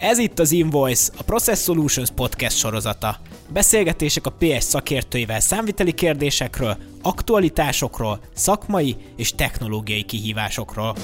Ez itt az Invoice, a Process Solutions podcast sorozata. Beszélgetések a PS szakértőivel számviteli kérdésekről, aktualitásokról, szakmai és technológiai kihívásokról.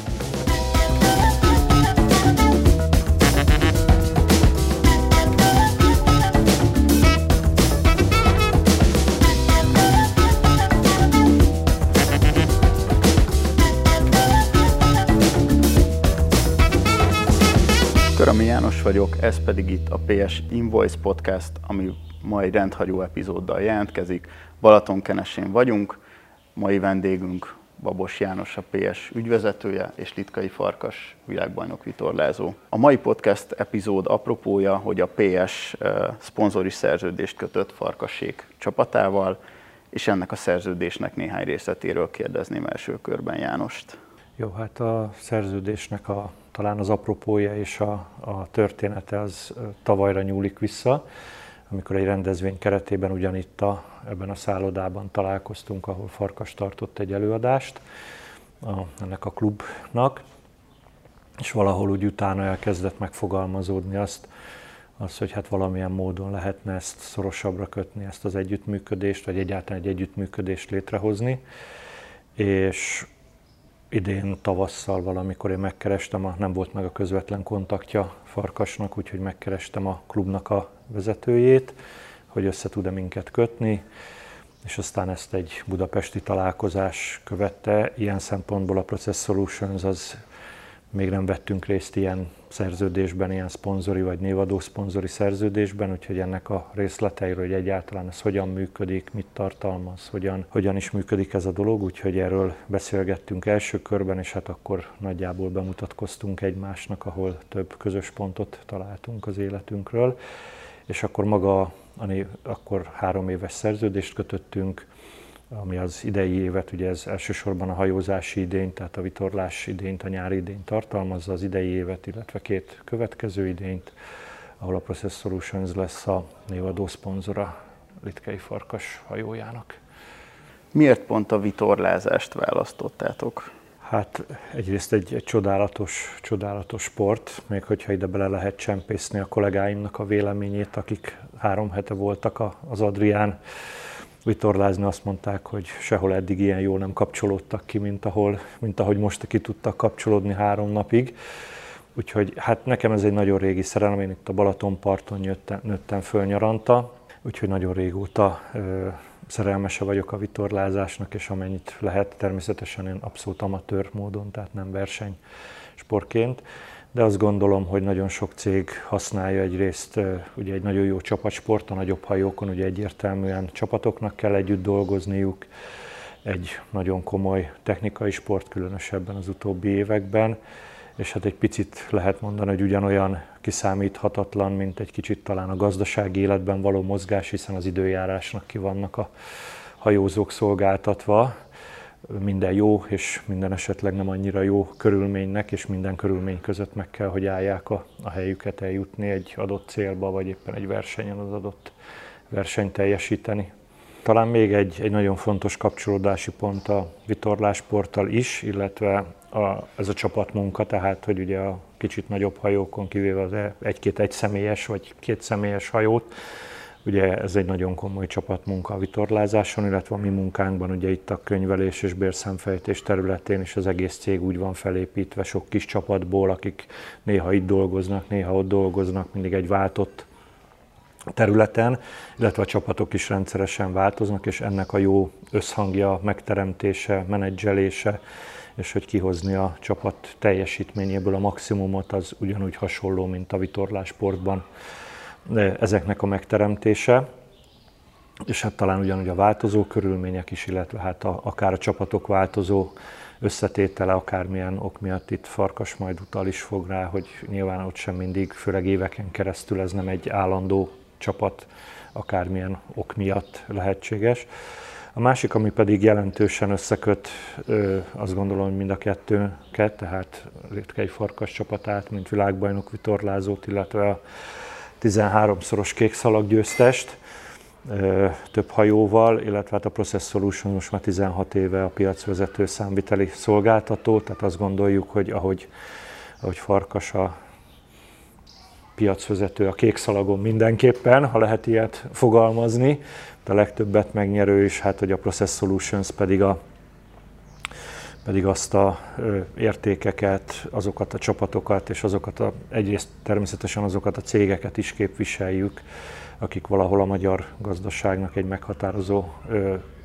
Körömi János vagyok, ez pedig itt a PS Invoice Podcast, ami ma egy rendhagyó epizóddal jelentkezik. Balatonkenesén vagyunk, mai vendégünk Babos János, a PS ügyvezetője, és Litkai Farkas, világbajnok vitorlázó. A mai podcast epizód apropója, hogy a PS szponzori szerződést kötött Farkassék csapatával, és ennek a szerződésnek néhány részletéről kérdezném első körben Jánost. Jó, hát a szerződésnek a talán az apropója és a, a története az tavalyra nyúlik vissza, amikor egy rendezvény keretében ugyanitt a, ebben a szállodában találkoztunk, ahol Farkas tartott egy előadást a, ennek a klubnak, és valahol úgy utána elkezdett megfogalmazódni azt, az, hogy hát valamilyen módon lehetne ezt szorosabbra kötni, ezt az együttműködést, vagy egyáltalán egy együttműködést létrehozni. És idén tavasszal valamikor én megkerestem, a, nem volt meg a közvetlen kontaktja Farkasnak, úgyhogy megkerestem a klubnak a vezetőjét, hogy össze tud-e minket kötni, és aztán ezt egy budapesti találkozás követte. Ilyen szempontból a Process Solutions az még nem vettünk részt ilyen szerződésben, ilyen szponzori vagy névadó szponzori szerződésben, úgyhogy ennek a részleteiről, hogy egyáltalán ez hogyan működik, mit tartalmaz, hogyan, hogyan is működik ez a dolog, úgyhogy erről beszélgettünk első körben, és hát akkor nagyjából bemutatkoztunk egymásnak, ahol több közös pontot találtunk az életünkről, és akkor maga, akkor három éves szerződést kötöttünk, ami az idei évet, ugye ez elsősorban a hajózási idény, tehát a vitorlás idényt, a nyári idényt tartalmazza, az idei évet, illetve két következő idényt, ahol a Process Solutions lesz a névadó szponzora Litkei Farkas hajójának. Miért pont a vitorlázást választottátok? Hát egyrészt egy, egy csodálatos, csodálatos sport, még hogyha ide bele lehet csempészni a kollégáimnak a véleményét, akik három hete voltak az Adrián vitorlázni, azt mondták, hogy sehol eddig ilyen jól nem kapcsolódtak ki, mint, ahol, mint ahogy most ki tudtak kapcsolódni három napig. Úgyhogy hát nekem ez egy nagyon régi szerelem, én itt a Balatonparton nőttem, nőttem föl nyaranta, úgyhogy nagyon régóta ö, szerelmese vagyok a vitorlázásnak, és amennyit lehet, természetesen én abszolút amatőr módon, tehát nem verseny sportként de azt gondolom, hogy nagyon sok cég használja egyrészt, ugye egy nagyon jó csapatsport, a nagyobb hajókon ugye egyértelműen csapatoknak kell együtt dolgozniuk, egy nagyon komoly technikai sport, különösebben az utóbbi években, és hát egy picit lehet mondani, hogy ugyanolyan kiszámíthatatlan, mint egy kicsit talán a gazdasági életben való mozgás, hiszen az időjárásnak ki vannak a hajózók szolgáltatva, minden jó, és minden esetleg nem annyira jó körülménynek, és minden körülmény között meg kell, hogy állják a, a helyüket eljutni egy adott célba, vagy éppen egy versenyen az adott versenyt teljesíteni. Talán még egy, egy nagyon fontos kapcsolódási pont a vitorlásporttal is, illetve a, ez a csapatmunka, tehát hogy ugye a kicsit nagyobb hajókon, kivéve az egy-két egyszemélyes vagy két személyes hajót, Ugye ez egy nagyon komoly csapatmunka a vitorlázáson, illetve a mi munkánkban ugye itt a könyvelés és bérszámfejtés területén is az egész cég úgy van felépítve sok kis csapatból, akik néha itt dolgoznak, néha ott dolgoznak, mindig egy váltott területen, illetve a csapatok is rendszeresen változnak, és ennek a jó összhangja, megteremtése, menedzselése, és hogy kihozni a csapat teljesítményéből a maximumot, az ugyanúgy hasonló, mint a vitorlásportban ezeknek a megteremtése, és hát talán ugyanúgy a változó körülmények is, illetve hát a, akár a csapatok változó összetétele, akármilyen ok miatt itt Farkas majd utal is fog rá, hogy nyilván ott sem mindig, főleg éveken keresztül ez nem egy állandó csapat, akármilyen ok miatt lehetséges. A másik, ami pedig jelentősen összeköt, azt gondolom, hogy mind a kettőnket, tehát Litkei Farkas csapatát, mint világbajnok vitorlázót, illetve a 13-szoros kékszalag győztest, több hajóval, illetve hát a Process Solution most már 16 éve a piacvezető számviteli szolgáltató, tehát azt gondoljuk, hogy ahogy, ahogy Farkas a piacvezető a kék szalagon mindenképpen, ha lehet ilyet fogalmazni, de a legtöbbet megnyerő is, hát hogy a Process Solutions pedig a pedig azt a értékeket, azokat a csapatokat és azokat a, egyrészt természetesen azokat a cégeket is képviseljük, akik valahol a magyar gazdaságnak egy meghatározó,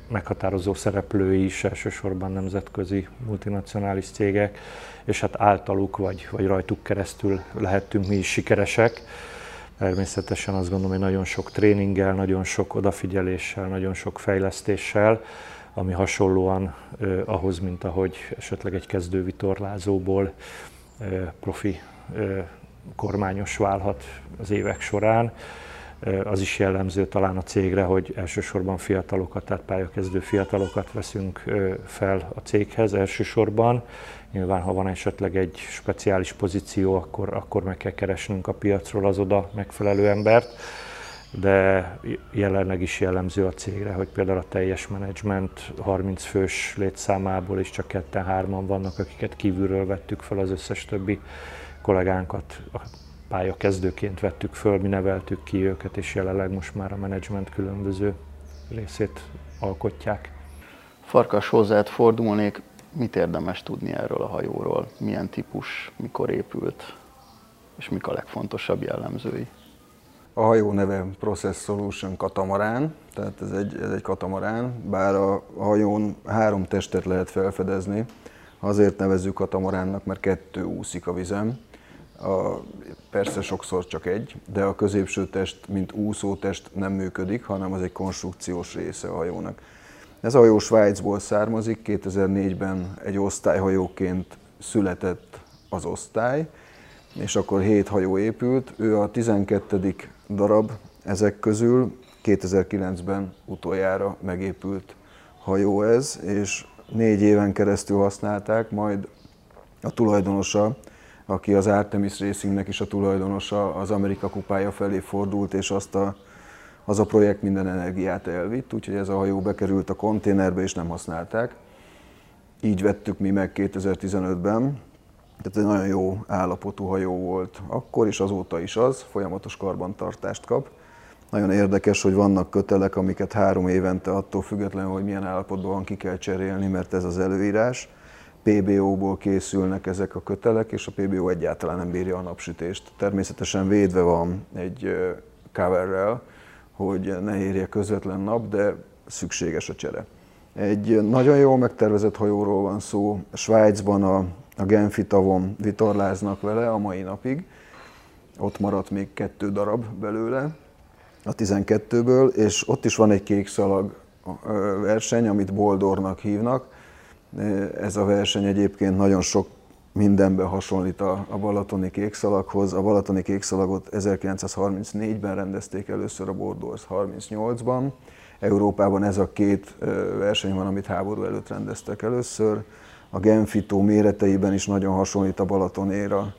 meghatározó szereplői is, elsősorban nemzetközi multinacionális cégek, és hát általuk vagy, vagy rajtuk keresztül lehettünk mi is sikeresek. Természetesen azt gondolom, hogy nagyon sok tréninggel, nagyon sok odafigyeléssel, nagyon sok fejlesztéssel, ami hasonlóan ahhoz, mint ahogy esetleg egy kezdő vitorlázóból profi kormányos válhat az évek során. Az is jellemző talán a cégre, hogy elsősorban fiatalokat, tehát pályakezdő fiatalokat veszünk fel a céghez elsősorban. Nyilván, ha van esetleg egy speciális pozíció, akkor, akkor meg kell keresnünk a piacról az oda megfelelő embert de jelenleg is jellemző a cégre, hogy például a teljes menedzsment 30 fős létszámából is csak ketten hárman vannak, akiket kívülről vettük fel, az összes többi kollégánkat a pálya kezdőként vettük föl, mi neveltük ki őket, és jelenleg most már a menedzsment különböző részét alkotják. Farkas hozzád fordulnék, mit érdemes tudni erről a hajóról? Milyen típus, mikor épült, és mik a legfontosabb jellemzői? A hajó neve Process Solution katamarán, tehát ez egy, ez egy katamarán, bár a hajón három testet lehet felfedezni, azért nevezzük katamaránnak, mert kettő úszik a vizem. A, persze sokszor csak egy, de a középső test, mint úszótest nem működik, hanem az egy konstrukciós része a hajónak. Ez a hajó Svájcból származik, 2004-ben egy osztályhajóként született az osztály, és akkor hét hajó épült. Ő a 12. darab ezek közül 2009-ben utoljára megépült hajó ez, és négy éven keresztül használták, majd a tulajdonosa, aki az Artemis Racingnek is a tulajdonosa, az Amerika kupája felé fordult, és azt a, az a projekt minden energiát elvitt, úgyhogy ez a hajó bekerült a konténerbe, és nem használták. Így vettük mi meg 2015-ben, tehát egy nagyon jó állapotú hajó volt akkor is, azóta is az, folyamatos karbantartást kap. Nagyon érdekes, hogy vannak kötelek, amiket három évente attól függetlenül, hogy milyen állapotban van, ki kell cserélni, mert ez az előírás. PBO-ból készülnek ezek a kötelek, és a PBO egyáltalán nem bírja a napsütést. Természetesen védve van egy coverrel, hogy ne érje közvetlen nap, de szükséges a csere. Egy nagyon jól megtervezett hajóról van szó. Svájcban a a Genfi tavon vitorláznak vele a mai napig. Ott maradt még kettő darab belőle a 12-ből, és ott is van egy kék szalag verseny, amit Boldornak hívnak. Ez a verseny egyébként nagyon sok mindenben hasonlít a, balatoni kékszalaghoz. A balatoni kékszalagot 1934-ben rendezték először a Bordors 38-ban. Európában ez a két verseny van, amit háború előtt rendeztek először a Genfitó méreteiben is nagyon hasonlít a Balatonéra,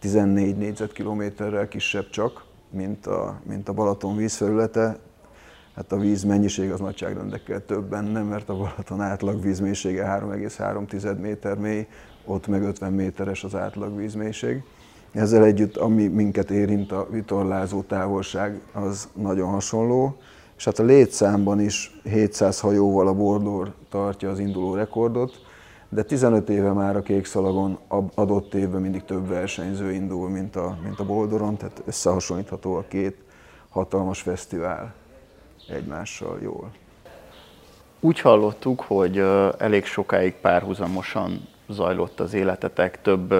14 négyzetkilométerrel kisebb csak, mint a, mint a Balaton vízfelülete. Hát a víz mennyiség az nagyságrendekkel többen nem, mert a Balaton átlag vízmélysége 3,3 méter mély, ott meg 50 méteres az átlag vízmélység. Ezzel együtt, ami minket érint, a vitorlázó távolság az nagyon hasonló, és hát a létszámban is 700 hajóval a Bordor tartja az induló rekordot, de 15 éve már a kék szalagon adott évben mindig több versenyző indul, mint a, mint a Boldoron, tehát összehasonlítható a két hatalmas fesztivál egymással jól. Úgy hallottuk, hogy elég sokáig párhuzamosan zajlott az életetek, több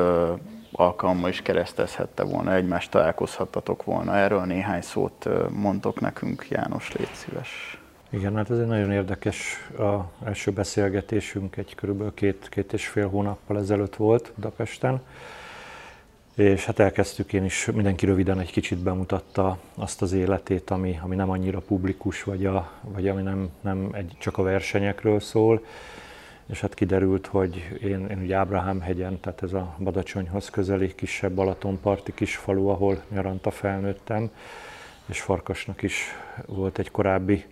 alkalommal is keresztezhette volna, egymást találkozhattatok volna. Erről néhány szót mondtok nekünk, János, légy szíves. Igen, hát ez egy nagyon érdekes a első beszélgetésünk, egy körülbelül két, két és fél hónappal ezelőtt volt Budapesten, és hát elkezdtük, én is mindenki röviden egy kicsit bemutatta azt az életét, ami, ami nem annyira publikus, vagy, a, vagy ami nem, nem egy, csak a versenyekről szól, és hát kiderült, hogy én, én ugye Ábrahám hegyen, tehát ez a Badacsonyhoz közeli kisebb Balatonparti kis falu, ahol nyaranta felnőttem, és Farkasnak is volt egy korábbi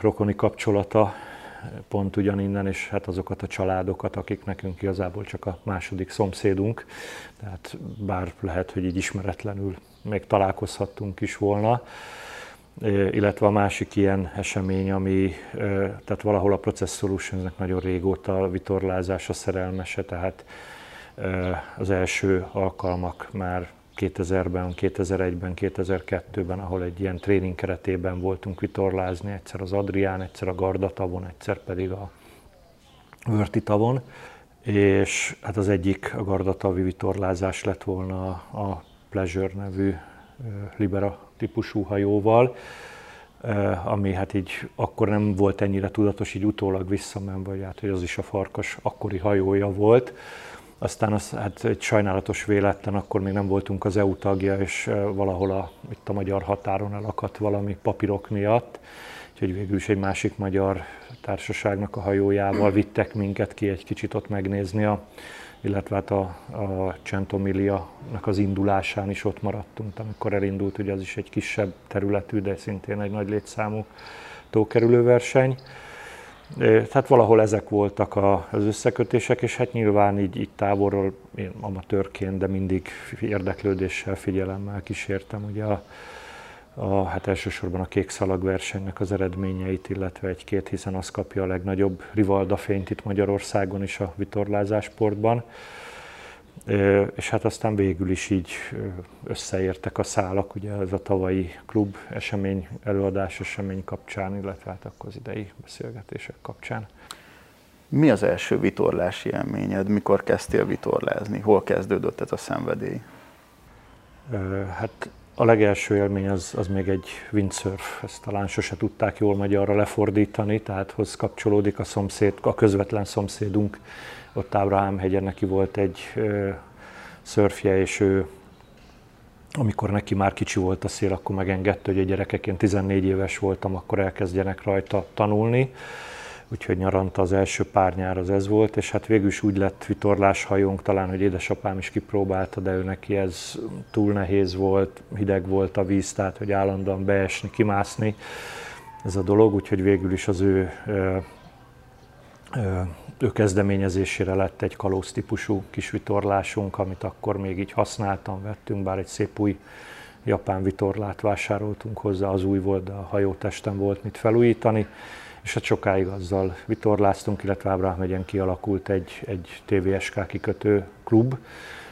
rokoni kapcsolata pont ugyaninnen, és hát azokat a családokat, akik nekünk igazából csak a második szomszédunk, tehát bár lehet, hogy így ismeretlenül még találkozhattunk is volna, illetve a másik ilyen esemény, ami tehát valahol a Process Solutionsnek nagyon régóta a vitorlázása szerelmese, tehát az első alkalmak már 2000-ben, 2001-ben, 2002-ben, ahol egy ilyen tréning keretében voltunk vitorlázni, egyszer az Adrián, egyszer a Gardatavon, egyszer pedig a Vörti tavon, és hát az egyik a Gardatavi vitorlázás lett volna a Pleasure nevű Libera típusú hajóval, ami hát így akkor nem volt ennyire tudatos, így utólag visszamenve, vagy hát, hogy az is a farkas akkori hajója volt. Aztán az, hát egy sajnálatos véletlen, akkor még nem voltunk az EU tagja, és valahol a, itt a magyar határon elakadt valami papírok miatt, úgyhogy végül is egy másik magyar társaságnak a hajójával vittek minket ki egy kicsit ott megnézni a illetve hát a, a Centomilia-nak az indulásán is ott maradtunk, amikor elindult, ugye az is egy kisebb területű, de szintén egy nagy létszámú tókerülőverseny. Tehát valahol ezek voltak az összekötések, és hát nyilván így, így távolról, én amatőrként, de mindig érdeklődéssel, figyelemmel kísértem ugye a, a, hát elsősorban a kék szalag versenynek az eredményeit, illetve egy-két, hiszen az kapja a legnagyobb rivalda fényt itt Magyarországon is a vitorlázásportban. És hát aztán végül is így összeértek a szálak, ugye ez a tavalyi klub esemény, előadás esemény kapcsán, illetve hát akkor az idei beszélgetések kapcsán. Mi az első vitorlási élményed? Mikor kezdtél vitorlázni? Hol kezdődött ez a szenvedély? Hát a legelső élmény az, az még egy windsurf, ezt talán sose tudták jól magyarra lefordítani, tehát hoz kapcsolódik a szomszéd, a közvetlen szomszédunk, ott Ábrahám hegyen neki volt egy szörfje, és ő amikor neki már kicsi volt a szél, akkor megengedte, hogy a gyerekek, 14 éves voltam, akkor elkezdjenek rajta tanulni. Úgyhogy nyaranta az első pár nyár az ez volt, és hát végül is úgy lett vitorláshajónk, talán, hogy édesapám is kipróbálta, de ő neki ez túl nehéz volt, hideg volt a víz, tehát hogy állandóan beesni, kimászni. Ez a dolog, úgyhogy végül is az ő, ő, kezdeményezésére lett egy kalóz típusú kis vitorlásunk, amit akkor még így használtam, vettünk, bár egy szép új japán vitorlát vásároltunk hozzá, az új volt, de a hajótesten volt mit felújítani és hát sokáig azzal vitorláztunk, illetve Ábrahám megyen kialakult egy, egy TVSK kikötő klub,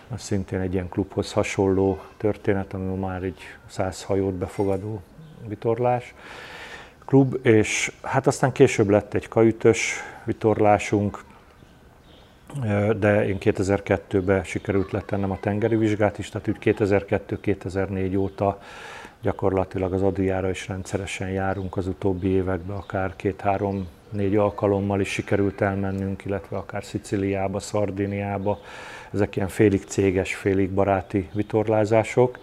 az szintén egy ilyen klubhoz hasonló történet, ami már egy száz hajót befogadó vitorlás klub, és hát aztán később lett egy kajütös vitorlásunk, de én 2002-ben sikerült letennem a tengeri vizsgát is, tehát úgy 2002-2004 óta gyakorlatilag az Adriára is rendszeresen járunk az utóbbi években, akár két-három-négy alkalommal is sikerült elmennünk, illetve akár Sziciliába, Szardiniába. Ezek ilyen félig céges, félig baráti vitorlázások.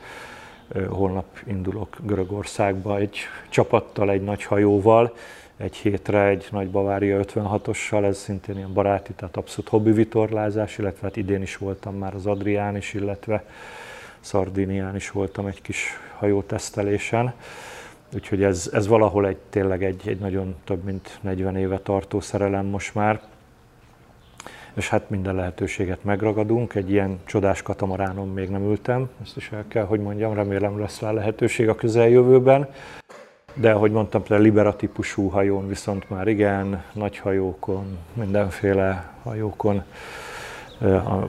Holnap indulok Görögországba egy csapattal, egy nagy hajóval, egy hétre egy nagy Bavária 56-ossal, ez szintén ilyen baráti, tehát abszolút hobbi vitorlázás, illetve hát idén is voltam már az Adrián is, illetve Szardinián is voltam egy kis hajótesztelésen. Úgyhogy ez, ez valahol egy, tényleg egy, egy nagyon több mint 40 éve tartó szerelem most már. És hát minden lehetőséget megragadunk. Egy ilyen csodás katamaránon még nem ültem, ezt is el kell, hogy mondjam, remélem lesz rá lehetőség a közeljövőben. De ahogy mondtam, például Libera típusú hajón viszont már igen, nagy hajókon, mindenféle hajókon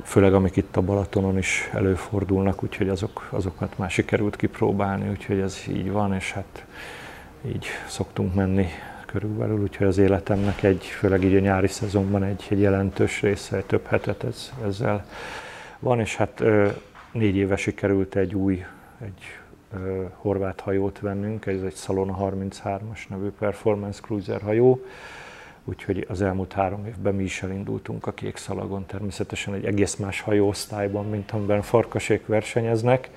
főleg amik itt a Balatonon is előfordulnak, úgyhogy azok, azokat már sikerült kipróbálni, úgyhogy ez így van, és hát így szoktunk menni körülbelül, úgyhogy az életemnek egy, főleg így a nyári szezonban egy, egy jelentős része, egy több hetet ez, ezzel van, és hát négy éve sikerült egy új, egy horvát hajót vennünk, ez egy Salona 33-as nevű performance cruiser hajó, úgyhogy az elmúlt három évben mi is elindultunk a kék szalagon, természetesen egy egész más hajóosztályban, mint amiben farkasék versenyeznek.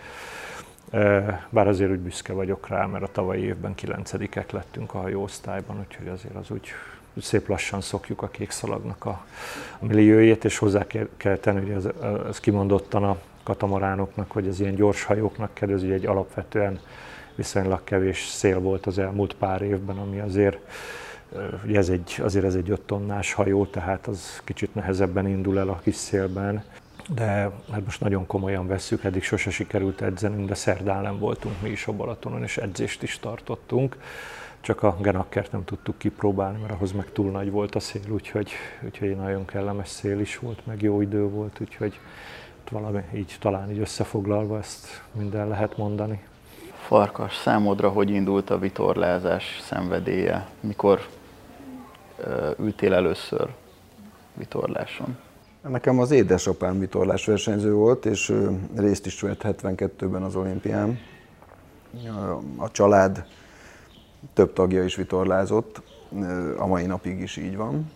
Bár azért úgy büszke vagyok rá, mert a tavalyi évben kilencedikek lettünk a hajóosztályban, úgyhogy azért az úgy szép lassan szokjuk a kék szalagnak a, a milliójét, és hozzá kell tenni, hogy ez, ez kimondottan a katamaránoknak, vagy az ilyen gyors hajóknak kedvez, egy alapvetően viszonylag kevés szél volt az elmúlt pár évben, ami azért Ugye ez egy, azért ez egy 5 tonnás hajó, tehát az kicsit nehezebben indul el a kis szélben. De hát most nagyon komolyan vesszük, eddig sose sikerült edzenünk, de szerdán nem voltunk mi is a Balatonon, és edzést is tartottunk. Csak a genakkert nem tudtuk kipróbálni, mert ahhoz meg túl nagy volt a szél, úgyhogy, úgyhogy nagyon kellemes szél is volt, meg jó idő volt, úgyhogy valami így talán így összefoglalva ezt minden lehet mondani. Farkas, számodra hogy indult a vitorlázás szenvedélye? Mikor ö, ültél először vitorláson? Nekem az édesapám vitorlás versenyző volt, és részt is vett 72-ben az olimpián. A család több tagja is vitorlázott, a mai napig is így van.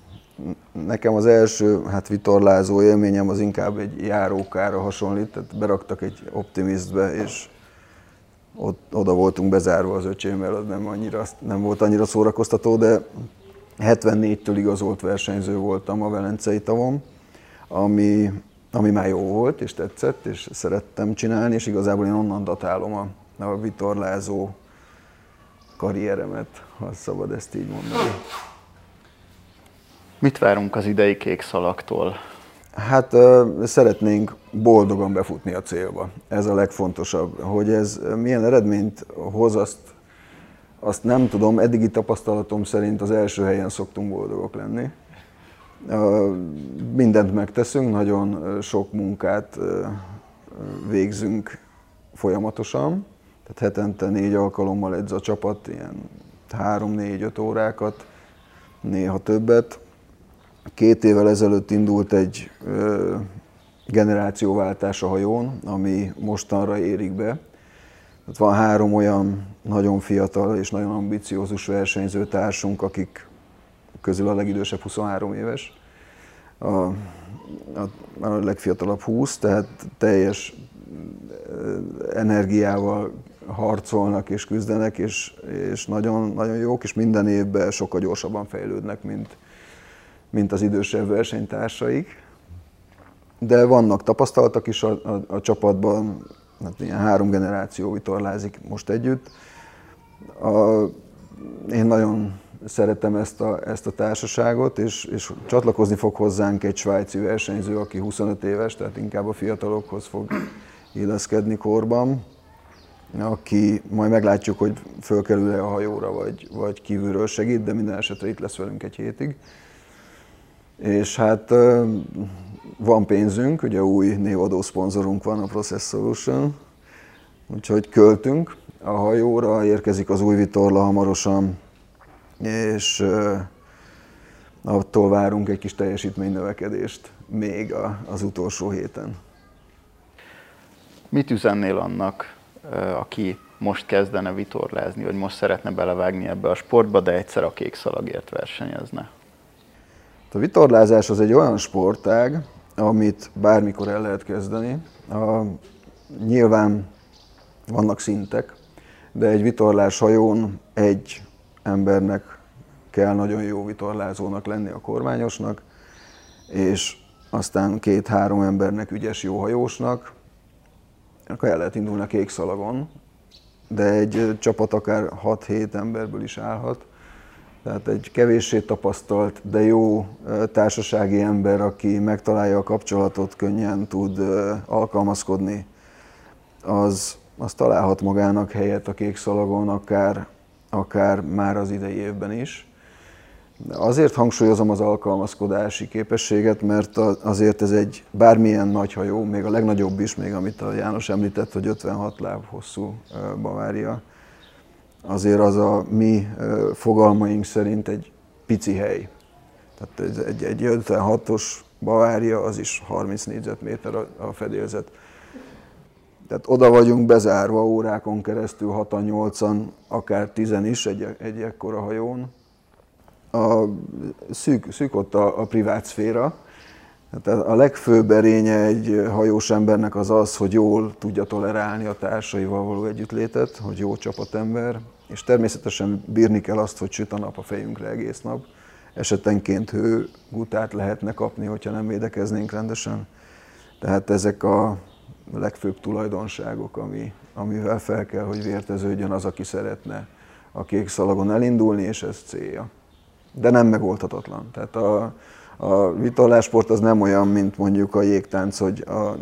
Nekem az első hát vitorlázó élményem az inkább egy járókára hasonlít, tehát beraktak egy optimistbe, és ott, oda voltunk bezárva az öcsémmel, az nem, annyira, nem volt annyira szórakoztató, de 74-től igazolt versenyző voltam a Velencei tavon, ami, ami már jó volt, és tetszett, és szerettem csinálni, és igazából én onnan datálom a, a vitorlázó karrieremet, ha szabad ezt így mondani. Mit várunk az idei kék szalaktól? Hát uh, szeretnénk boldogan befutni a célba. Ez a legfontosabb. Hogy ez milyen eredményt hoz, azt, azt nem tudom. Eddigi tapasztalatom szerint az első helyen szoktunk boldogok lenni. Mindent megteszünk, nagyon sok munkát végzünk folyamatosan. Tehát hetente négy alkalommal edz a csapat, ilyen három-négy-öt órákat, néha többet Két évvel ezelőtt indult egy generációváltás a hajón, ami mostanra érik be. Ott van három olyan nagyon fiatal és nagyon ambiciózus versenyzőtársunk, akik közül a legidősebb 23 éves, a, a, a legfiatalabb 20, tehát teljes energiával harcolnak és küzdenek, és, és nagyon, nagyon jók, és minden évben sokkal gyorsabban fejlődnek, mint, mint az idősebb versenytársaik. De vannak tapasztaltak is a, a, a csapatban, hát ilyen három generáció vitorlázik most együtt. A, én nagyon szeretem ezt a, ezt a társaságot, és, és csatlakozni fog hozzánk egy svájci versenyző, aki 25 éves, tehát inkább a fiatalokhoz fog illeszkedni korban, aki majd meglátjuk, hogy fölkerül-e a hajóra, vagy, vagy kívülről segít, de minden esetre itt lesz velünk egy hétig. És hát van pénzünk, ugye új névadó szponzorunk van, a Process Solution, úgyhogy költünk a hajóra, érkezik az új vitorla hamarosan, és attól várunk egy kis teljesítménynövekedést még az utolsó héten. Mit üzennél annak, aki most kezdene vitorlázni, vagy most szeretne belevágni ebbe a sportba, de egyszer a kék szalagért versenyezne? A vitorlázás az egy olyan sportág, amit bármikor el lehet kezdeni. A, nyilván vannak szintek, de egy vitorlás hajón egy embernek kell nagyon jó vitorlázónak lenni a kormányosnak, és aztán két-három embernek ügyes jó hajósnak, akkor el lehet indulni a kék szalagon, de egy csapat akár 6-7 emberből is állhat, tehát egy kevéssé tapasztalt, de jó társasági ember, aki megtalálja a kapcsolatot, könnyen tud alkalmazkodni, az, az találhat magának helyet a kék szalagon, akár, akár már az idei évben is. Azért hangsúlyozom az alkalmazkodási képességet, mert azért ez egy bármilyen nagy hajó, még a legnagyobb is, még amit a János említett, hogy 56 láb hosszú Bavária, azért az a mi fogalmaink szerint egy pici hely. Tehát egy, egy 56-os Bavária, az is 30 négyzetméter a, fedélzet. Tehát oda vagyunk bezárva órákon keresztül, 6-8-an, akár 10 is egy, egy ekkora hajón. A, szűk, szűk ott a, a privát szféra, tehát a legfőbb erénye egy hajós embernek az az, hogy jól tudja tolerálni a társaival való együttlétet, hogy jó csapatember, és természetesen bírni kell azt, hogy süt a nap a fejünkre egész nap. Esetenként hőgutát lehetne kapni, hogyha nem védekeznénk rendesen. Tehát ezek a legfőbb tulajdonságok, ami, amivel fel kell, hogy vérteződjön az, aki szeretne a kék szalagon elindulni, és ez célja. de nem megoldhatatlan. Tehát a, a vitorlásport az nem olyan, mint mondjuk a jégtánc, hogy a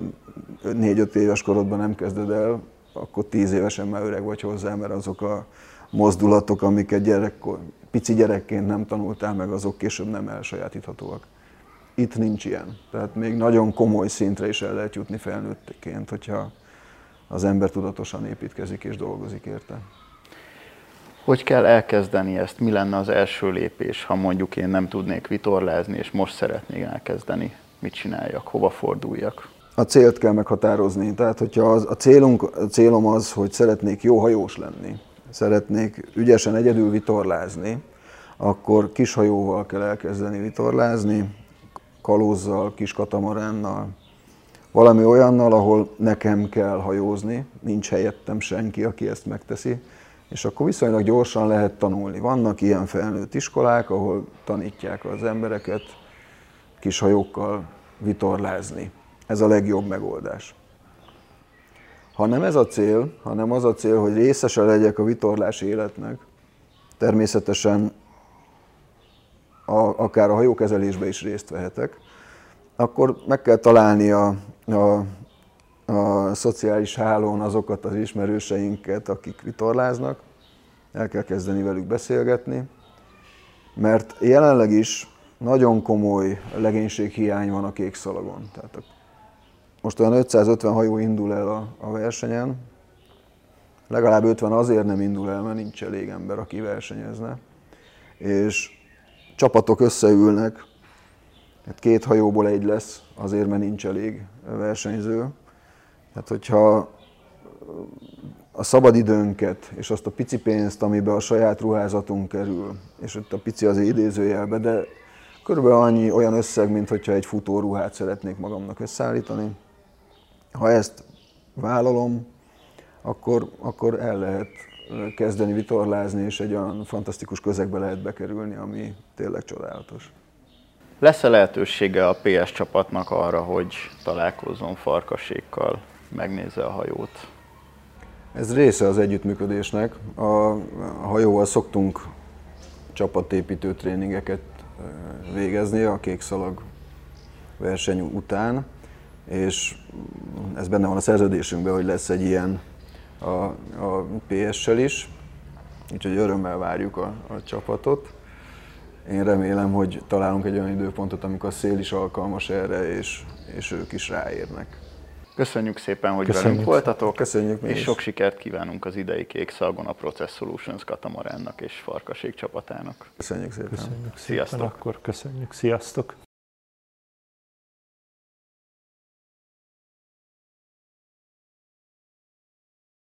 4-5 éves korodban nem kezded el, akkor 10 évesen már öreg vagy hozzá, mert azok a mozdulatok, amiket gyerek, pici gyerekként nem tanultál meg, azok később nem elsajátíthatóak. Itt nincs ilyen. Tehát még nagyon komoly szintre is el lehet jutni felnőttként, hogyha az ember tudatosan építkezik és dolgozik érte. Hogy kell elkezdeni ezt? Mi lenne az első lépés, ha mondjuk én nem tudnék vitorlázni, és most szeretnék elkezdeni? Mit csináljak? Hova forduljak? A célt kell meghatározni. Tehát, hogyha az, a, célunk, a célom az, hogy szeretnék jó hajós lenni, szeretnék ügyesen egyedül vitorlázni, akkor kis hajóval kell elkezdeni vitorlázni, kalózzal, kis katamaránnal, valami olyannal, ahol nekem kell hajózni, nincs helyettem senki, aki ezt megteszi, és akkor viszonylag gyorsan lehet tanulni. Vannak ilyen felnőtt iskolák, ahol tanítják az embereket kis hajókkal vitorlázni. Ez a legjobb megoldás. Ha nem ez a cél, hanem az a cél, hogy részese legyek a vitorlás életnek, természetesen a, akár a hajókezelésbe is részt vehetek, akkor meg kell találni a, a, a szociális hálón azokat az ismerőseinket, akik vitorláznak, el kell kezdeni velük beszélgetni, mert jelenleg is nagyon komoly legénységhiány van a kék szalagon. Tehát most olyan 550 hajó indul el a, a versenyen, legalább 50 azért nem indul el, mert nincs elég ember, aki versenyezne. És csapatok összeülnek, hát két hajóból egy lesz, azért, mert nincs elég versenyző. Tehát, hogyha a szabadidőnket és azt a pici pénzt, amiben a saját ruházatunk kerül, és ott a pici az idézőjelbe, de körülbelül annyi olyan összeg, mint hogyha egy futóruhát szeretnék magamnak összeállítani. Ha ezt vállalom, akkor, akkor el lehet kezdeni vitorlázni, és egy olyan fantasztikus közegbe lehet bekerülni, ami tényleg csodálatos. Lesz-e lehetősége a PS csapatnak arra, hogy találkozzon farkasékkal, megnézze a hajót? Ez része az együttműködésnek. A hajóval szoktunk csapatépítő tréningeket végezni a kék szalag verseny után, és ez benne van a szerződésünkben, hogy lesz egy ilyen a, a PS-sel is, úgyhogy örömmel várjuk a, a csapatot. Én remélem, hogy találunk egy olyan időpontot, amikor a szél is alkalmas erre, és, és ők is ráérnek. Köszönjük szépen, hogy Köszönjük. velünk voltatok. Köszönjük És is. sok sikert kívánunk az idei Kék Szalgon a Process Solutions katamaránnak és Farkaség csapatának. Köszönjük szépen. Köszönjük szépen. Sziasztok. Akkor köszönjük. Sziasztok.